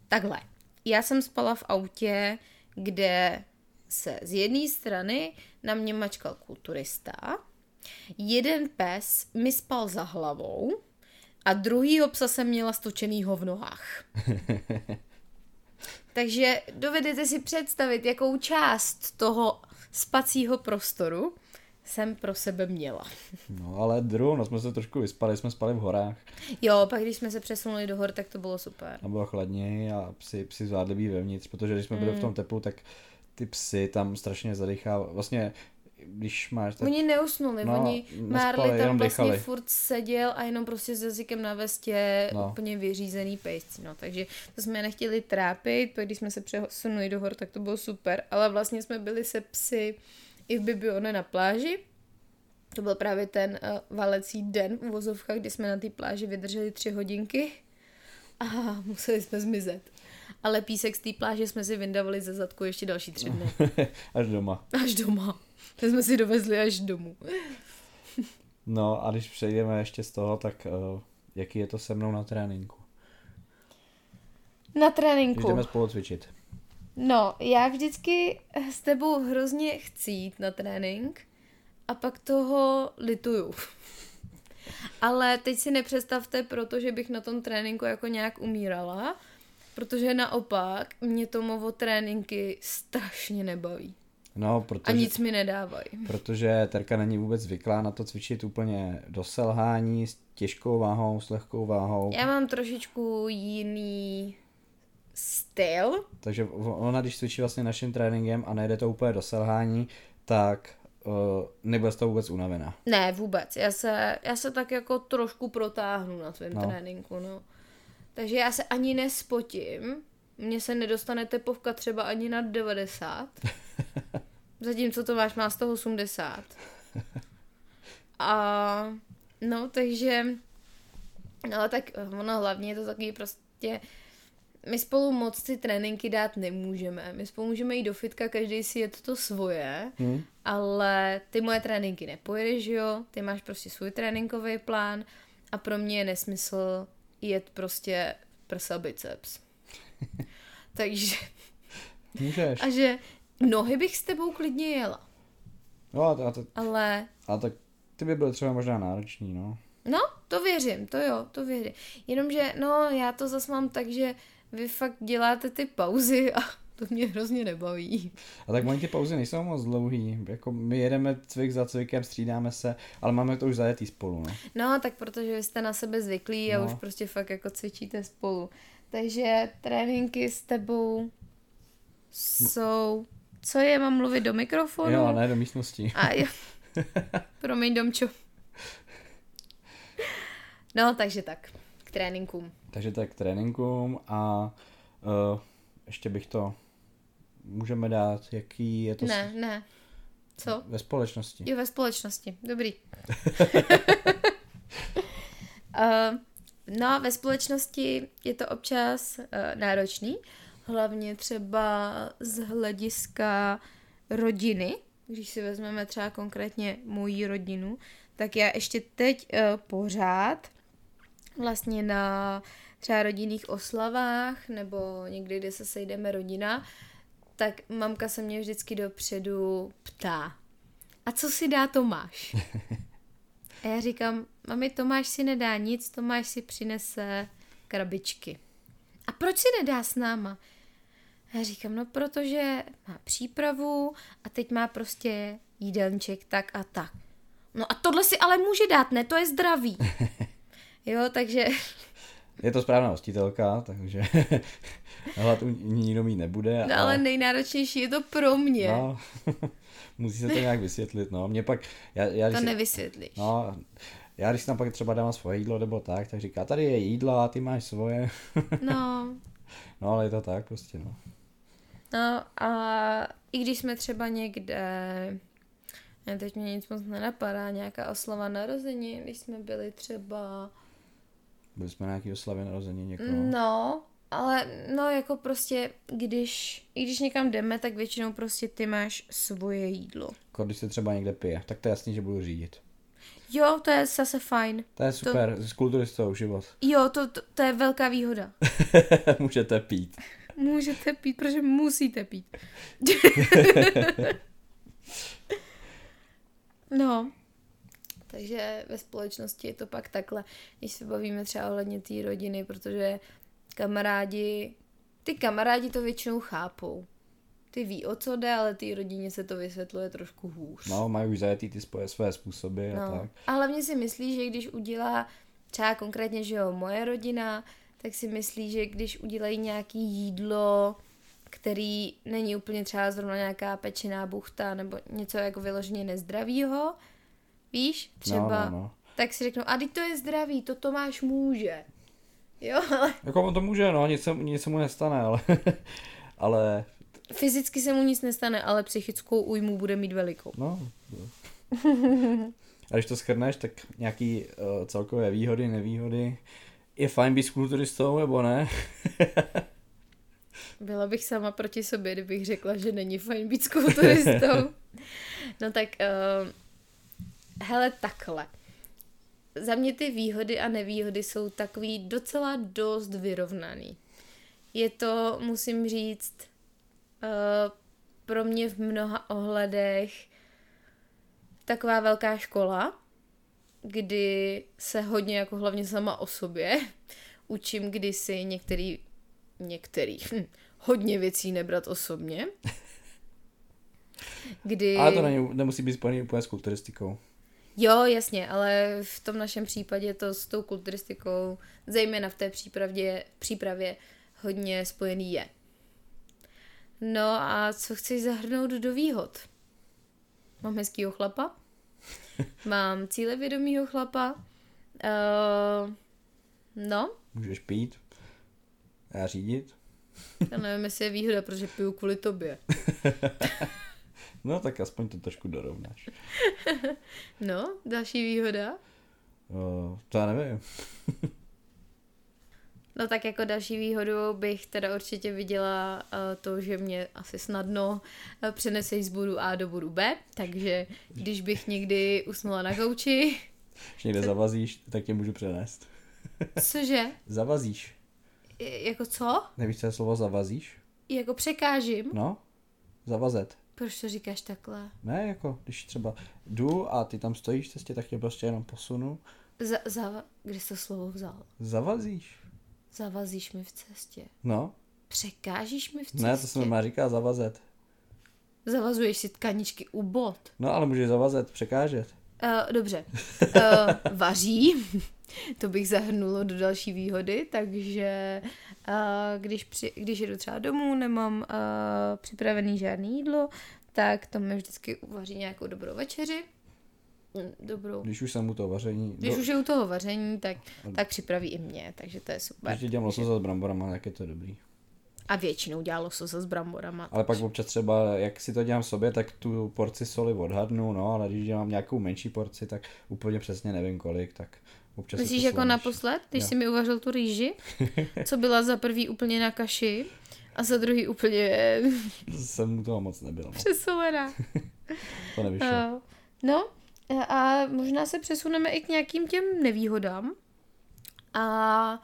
Takhle, já jsem spala v autě, kde se z jedné strany na mě mačkal kulturista, jeden pes mi spal za hlavou a druhýho psa jsem měla stočenýho v nohách. Takže dovedete si představit, jakou část toho spacího prostoru jsem pro sebe měla. No, ale druhou noc jsme se trošku vyspali, jsme spali v horách. Jo, pak když jsme se přesunuli do hor, tak to bylo super. A bylo chladněji a psi, psi zvládli být vevnitř, protože když jsme byli v Mm. tom teplu, tak ty psy tam strašně zadechávali. Vlastně, když máš... Tak... Oni neusnuli, No, oni Marley tam vlastně dechali. furt seděl a jenom prostě s jazykem na vestě No. úplně vyřízený pejsci, no. Takže to jsme nechtěli trápit, pak když jsme se přesunuli do hor, tak to bylo super, ale vlastně jsme byli se psy i v Bibione na pláži. To byl právě ten uh, valecí den v uvozovkách, kdy jsme na té pláži vydrželi tři hodinky a museli jsme zmizet. Ale písek z té pláže jsme si vyndavali ze zadku ještě další tři dny. Až doma. Až doma. To jsme si dovezli až domů. No a když přejdeme ještě z toho, tak uh, jaký je to se mnou na tréninku? Na Když tréninku. jdeme spolu cvičit. No, já vždycky s tebou hrozně chci jít na trénink a pak toho lituju. Ale teď si nepředstavte, protože bych na tom tréninku jako nějak umírala, protože naopak mě tomovo tréninky strašně nebaví. No, A protože, nic mi nedávají. protože Terka není vůbec zvyklá na to cvičit úplně do selhání s těžkou váhou, s lehkou váhou. Já mám trošičku jiný styl. Takže ona, když cvičí vlastně naším tréninkem a nejde to úplně do selhání, tak uh, nebude z toho vůbec unavená. Ne, vůbec. Já se, já se tak jako trošku protáhnu na svém No. no. tréninku, no. Takže já se ani nespotím. Mně se nedostane tepovka třeba ani na 90. Zatímco to máš má 180. A no, takže no tak ono hlavně je to takový prostě my spolu moc ty tréninky dát nemůžeme. My spolu můžeme jít do fitka, každý si je to svoje, Hmm? ale ty moje tréninky nepojedeš, jo? Ty máš prostě svůj tréninkový plán a pro mě je nesmysl jet prostě prsa biceps. Takže, Můžeš. a že nohy bych s tebou klidně jela. No a to, a to, Ale a tak ty by byl třeba možná náročný, no. No, to věřím, to jo, to věřím. Jenomže, no, já to zas mám tak, že vy fakt děláte ty pauzy a to mě hrozně nebaví. A tak oni ty pauzy nejsou moc dlouhý. Jako my jedeme cvik za cvikem, střídáme se, ale máme to už zajetý spolu, no. No, tak protože vy jste na sebe zvyklí a No. už prostě fakt jako cvičíte spolu. Takže tréninky s tebou jsou... Co je, mám mluvit do mikrofonu? Jo, ne do místnosti. A jo. Promiň, Domčo. No, takže tak. K tréninkům. Takže tak k tréninkům a uh, ještě bych to, můžeme dát, jaký je to Ne, ne. Co? ve společnosti. Jo, ve společnosti. Dobrý. uh, no, ve společnosti je to občas uh, náročný, hlavně třeba z hlediska rodiny. Když si vezmeme třeba konkrétně moji rodinu, tak já ještě teď uh, pořád vlastně na třeba rodinných oslavách nebo někdy, kde se sejdeme rodina, tak mamka se mě vždycky dopředu ptá, a co si dá Tomáš? A já říkám, mami, Tomáš si nedá nic, Tomáš si přinese krabičky. A proč si nedá s náma? A já říkám, no protože má přípravu a teď má prostě jídelníček tak a tak. No a tohle si ale může dát, ne, to je zdravý. Jo, takže Je to správná hostitelka, takže hlad nikdo mít nebude. no, ale nejnáročnější je to pro mě. no, musí se to nějak vysvětlit, no. Mě pak, já, já, to si, nevysvětlíš. no, já když tam pak třeba dám svoje jídlo nebo tak, tak říká, tady je jídlo a ty máš svoje. No, No, ale je to tak prostě, no. No a i když jsme třeba někde, ne, teď mě nic moc nenapadá, nějaká oslava narození, když jsme byli třeba, Byli jsme na nějaký oslavě narození někoho. no, ale no jako prostě, když, i když někam jdeme, tak většinou prostě ty máš svoje jídlo. Jako když se třeba někde pije, tak to je jasný, že budu řídit. Jo, to je zase fajn. To je super, to... s kulturistou život. Jo, to, to, to je velká výhoda. Můžete pít. Můžete pít, protože musíte pít. no, takže ve společnosti je to pak takhle, když se bavíme třeba ohledně té rodiny, protože kamarádi, ty kamarádi to většinou chápou. Ty ví, o co jde, ale té rodině se to vysvětluje trošku hůř. No, mají už zajetý ty spoje, své způsoby a No. tak. A hlavně si myslí, že když udělá třeba konkrétně, že jo, moje rodina, tak si myslí, že když udělají nějaký jídlo, který není úplně třeba zrovna nějaká pečená buchta nebo něco jako vyloženě nezdravýho, víš, třeba, No, no, no. tak si řeknou, a teď to je zdravý, to Tomáš může. Jo, ale Jako on to může, no, nic se, nic se mu nestane, ale, ale fyzicky se mu nic nestane, ale psychickou újmu bude mít velikou. no. A když to schrneš, tak nějaký uh, celkové výhody, nevýhody. Je fajn být s kulturistou, nebo ne? Byla bych sama proti sobě, kdybych řekla, že není fajn být s kulturistou. no tak, uh, hele, takhle. Za mě ty výhody a nevýhody jsou takový docela dost vyrovnaný. Je to, musím říct, uh, pro mě v mnoha ohledech taková velká škola, kdy se hodně jako hlavně sama o sobě učím, kdy si některý, některý, hm, hodně věcí nebrat osobně. Kdy... Ale to není, nemusí být spojený úplně s kulturistikou. Jo, jasně, ale v tom našem případě to s tou kulturistikou, zejména v té přípravě, přípravě hodně spojený je. No a co chci zahrnout do výhod? Mám hezkýho chlapa, mám cílevědomýho chlapa, uh, no, Můžeš pít, já řídit. já nevím, jestli je výhoda, protože piju kvůli tobě. No tak aspoň to trošku dorovnáš. No, další výhoda. Uh, to já nevím. No tak jako další výhodu bych teda určitě viděla uh, to, že mě asi snadno uh, přeneseš z bodu A do bodu B, takže když bych někdy usnula na gauči, Když někde zavazíš, tak tě můžu přenést. cože? Zavazíš. jako co? Nevíš, co je slovo zavazíš? Jako překážím? No, zavazet. Proč to říkáš takhle? Ne, jako když třeba jdu a ty tam stojíš v cestě, tak tě prostě jenom posunu. Za, za, kde jsi to slovo vzal? Zavazíš. Zavazíš mi v cestě. No, Překážíš mi v cestě? ne, to se normálně říká zavazet. Zavazuješ si tkaničky u bot. No, ale můžeš zavazet, překážet. Uh, dobře. Uh, vaří. to bych zahrnulo do další výhody, takže uh, když, při, když jedu třeba domů, nemám uh, připravený žádný jídlo, tak to mi vždycky uvaří nějakou dobrou večeři. Mm, Dobrou. Když už jsem u toho vaření. Když už je u toho vaření, tak, tak připraví i mě, takže to je super. Když dělám lososa s bramborama, tak je to dobrý. A většinou dělá lososa s bramborama. Ale pak občas třeba, jak si to dělám sobě, tak tu porci soli odhadnu, no, ale když dělám nějakou menší porci, tak úplně přesně nevím kolik, tak občas si Myslíš to jako naposled, když Jo. jsi mi uvařil tu rýži, co byla za prvý úplně na kaši a za druhý úplně Jsem u toho moc nebyl, no. přesolená. To nevyšlo. Uh, no a možná se přesuneme i k nějakým těm nevýhodám. A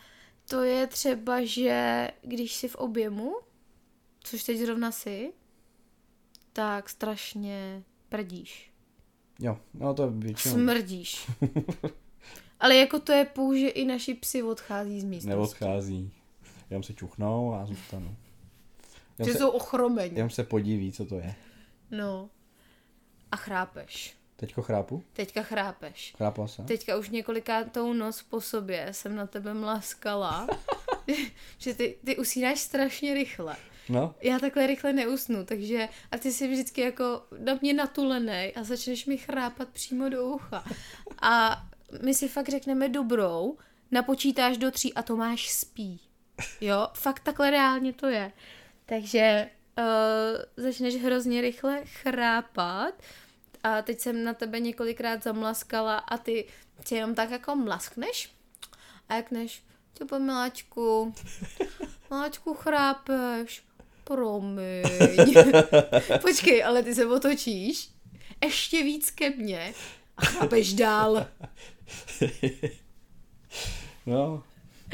to je třeba, že když jsi v objemu, což teď zrovna si, tak strašně prdíš. Jo, no to většinou Smrdíš. Ale jako to je pouze i naši psi odchází z místnosti. neodchází. Jenom se čuchnou a zůstanou. Že se, jsou ochromeni. jenom se podíví, co to je. No. A chrápeš. Teďko chrápu? Teďka chrápeš. Chrápla jsem? Teďka už několikátou noc po sobě jsem na tebe mlaskala, že ty, ty usínáš strašně rychle. No, Já takhle rychle neusnu, takže a ty jsi vždycky jako na mě natulenej a začneš mi chrápat přímo do ucha. A my si fakt řekneme dobrou, napočítáš do tří a Tomáš spí. Jo, fakt takhle reálně to je. Takže uh, začneš hrozně rychle chrápat a teď jsem na tebe několikrát zamlaskala a ty si jenom tak jako mlaskneš a jak než, ty po miláčku, miláčku chrápeš, promiň. Počkej, ale ty se otočíš ještě víc ke mně a chrápeš dál. no,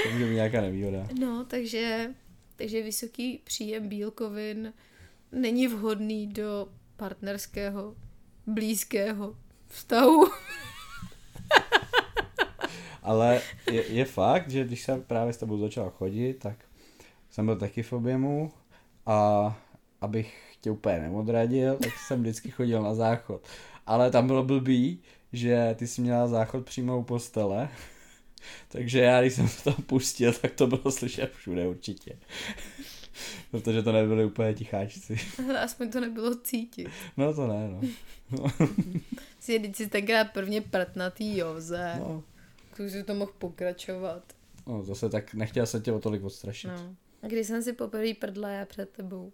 to může být nějaká nevýhoda. No, takže, takže vysoký příjem bílkovin není vhodný do partnerského, blízkého vztahu. Ale je, je fakt, že když jsem právě s tebou začal chodit, tak jsem byl taky v objemu a abych tě úplně neodradil, tak jsem vždycky chodil na záchod. Ale tam bylo blbý, že ty jsi měla záchod přímo u postele, takže já, když jsem to tam pustil, tak to bylo slyšet všude určitě. Protože to nebyli úplně ticháčci. Ale aspoň to nebylo cítit. No to ne, no. Si když jsi tenkrát prvně pratnatý Joze, no. no. už si to mohl pokračovat. No zase tak nechtěl jsem tě o tolik odstrašit. No. No. A když jsem si poprvé prdla já před tebou,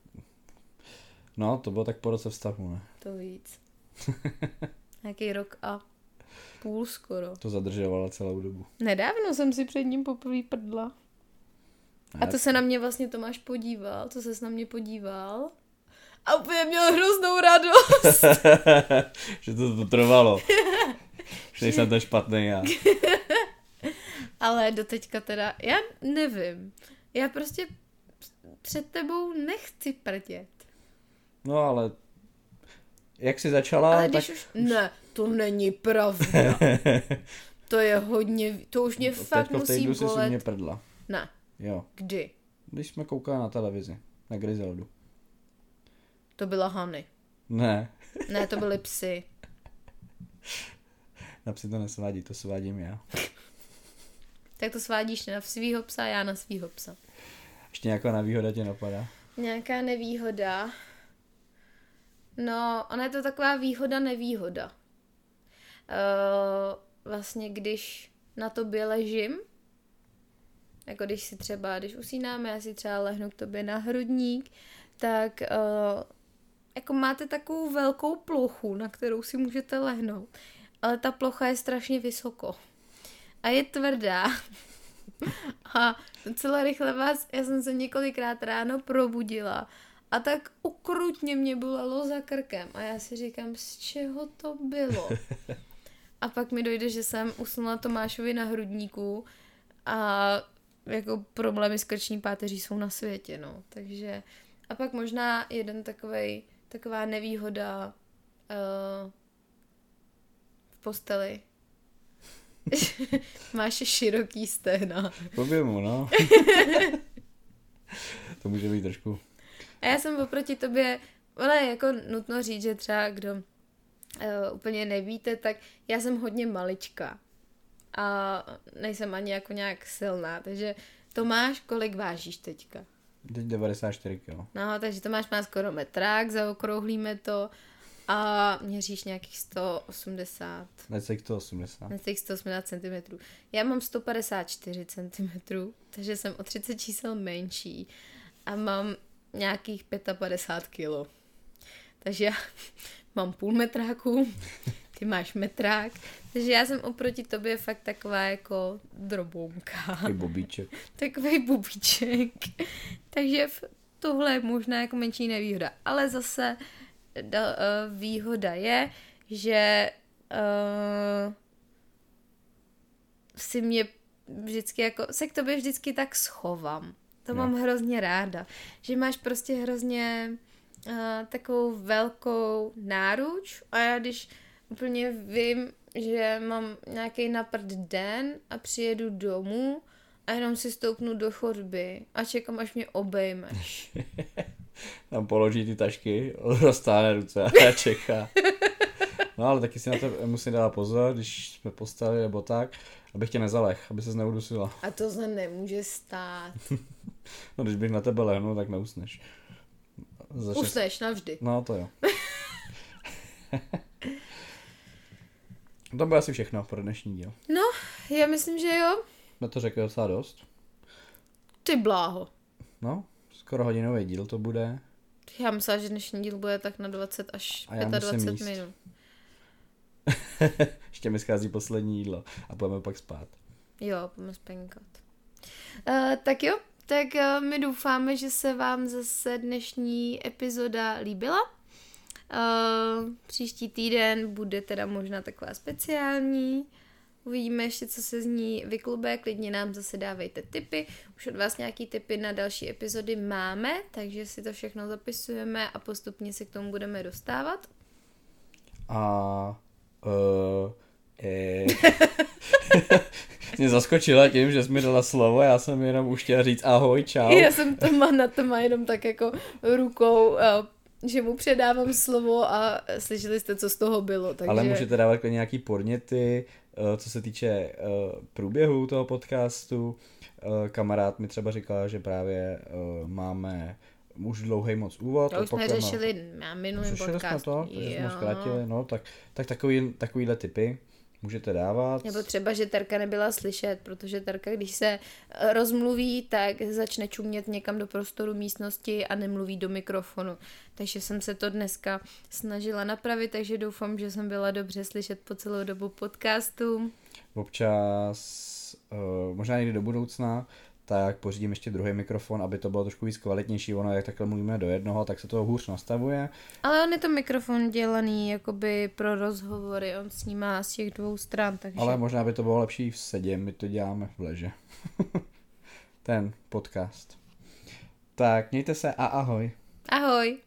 no, to bylo tak po roce vztahu, ne? to víc. Nějaký rok a půl skoro. To zadržovalo celou dobu. Nedávno jsem si před ním poprvé prdla. A to se na mě vlastně Tomáš podíval, to se na mě podíval. A úplně měl hroznou radost. že to, to trvalo. Že nejsem ten špatný já. Ale doteďka teda, já nevím. Já prostě před tebou nechci prdět. No ale jak jsi začala, Ale tak když už... Ne, to není pravda. To je hodně, to už mě fakt teďko v musí týdnu jsi si bolet. mě prdla. Ne, Jo, kdy? když jsme koukali na televizi, na Griseldu. To byla Hany. Ne, Ne, to byly psy. na psi to nesvádí, to svádím já. Tak to svádíš na svýho psa, já na svýho psa. Ještě nějaká nevýhoda tě napadá? Nějaká nevýhoda. No, ona je to taková výhoda, nevýhoda. Uh, vlastně, když na tobě ležím, jako když si třeba, když usínáme, já si třeba lehnu k tobě na hrudník, tak uh, jako máte takovou velkou plochu, na kterou si můžete lehnout. Ale ta plocha je strašně vysoko. A je tvrdá. A docela rychle vás, já jsem se několikrát ráno probudila a tak ukrutně mě bolelo za krkem a já si říkám, z čeho to bylo? A pak mi dojde, že jsem usnula Tomášovi na hrudníku a jako problémy s krční páteří jsou na světě, no. Takže a pak možná jeden takovej, taková nevýhoda uh, v posteli. Máš široký stehna. V objemu, no. to může být trošku. A já jsem oproti tobě, ale je jako nutno říct, že třeba kdo uh, úplně nevíte, tak já jsem hodně malička. A nejsem ani jako nějak silná, takže Tomáš, kolik vážíš teďka? Teď 94 kg. No, takže Tomáš má skoro metrák, zaokrouhlíme to a měříš nějakých 180. Necelých 180. Necelých 180 cm. Já mám 154 cm, takže jsem o 30 čísel menší a mám nějakých 55 kg. Takže já mám půl metráku, ty máš metrák, takže já jsem oproti tobě fakt taková jako drobounka. Takový bobíček. Takový bobíček. Takže tohle je možná jako menší nevýhoda. Ale zase da, uh, výhoda je, že uh, si mě vždycky jako, se k tobě vždycky tak schovám. To no. mám hrozně ráda. Že máš prostě hrozně uh, takovou velkou náruč a já když úplně vím, že mám nějaký naprt den a přijedu domů a jenom si stoupnu do chodby a čekám, až mě obejmeš. Tam položí ty tašky, roztáhne ruce a čeká. No ale taky si na to musím dát pozor, když jsme postali nebo tak, abych tě nezalech, aby se neudusila. A to se nemůže stát. no když bych na tebe lehnul, tak neusneš. Za Usneš navždy. No to jo. To bude asi všechno pro dnešní díl. No, já myslím, že jo. Jsme to řekli docela dost. Ty bláho. No, skoro hodinový díl to bude. Já myslím, že dnešní díl bude tak na 20 až 25 minut. Ještě mi schází poslední jídlo a půjdeme pak spát. Jo, půjdeme spěnkat. Uh, tak jo, tak uh, my doufáme, že se vám zase dnešní epizoda líbila. Uh, příští týden bude teda možná taková speciální. Uvidíme ještě, co se z ní vyklube, klidně nám zase dávejte tipy. Už od vás nějaký tipy na další epizody máme, takže si to všechno zapisujeme a postupně se k tomu budeme dostávat. A uh, eh, mě zaskočila tím, že jsi mi dala slovo, já jsem jenom už chtěla říct ahoj, čau. Já jsem to má na to má jenom tak jako rukou uh, že mu předávám slovo a slyšeli jste, co z toho bylo. Takže... Ale můžete dávat nějaký podněty, eh, co se týče eh, průběhu toho podcastu. Eh, kamarád mi třeba říkal, že právě máme už dlouhý moc úvod. To už jsme řešili na minulém podcastu. jsme to, jsme zkrátili, no, tak, tak takový, takovýhle typy můžete dávat. Nebo třeba, že Terka nebyla slyšet, protože Terka, když se eh, rozmluví, tak začne čumět někam do prostoru místnosti a nemluví do mikrofonu. Takže jsem se to dneska snažila napravit, takže doufám, že jsem byla dobře slyšet po celou dobu podcastu. Občas, uh, možná někdy do budoucna, tak pořídím ještě druhý mikrofon, aby to bylo trošku víc kvalitnější. Ono, jak takhle mluvíme do jednoho, tak se to hůř nastavuje. Ale on je to mikrofon dělaný jakoby pro rozhovory, on snímá z těch dvou stran, takže... Ale možná by to bylo lepší v sedě, my to děláme v leže. Ten podcast. Tak, mějte se a ahoj. Ahoj.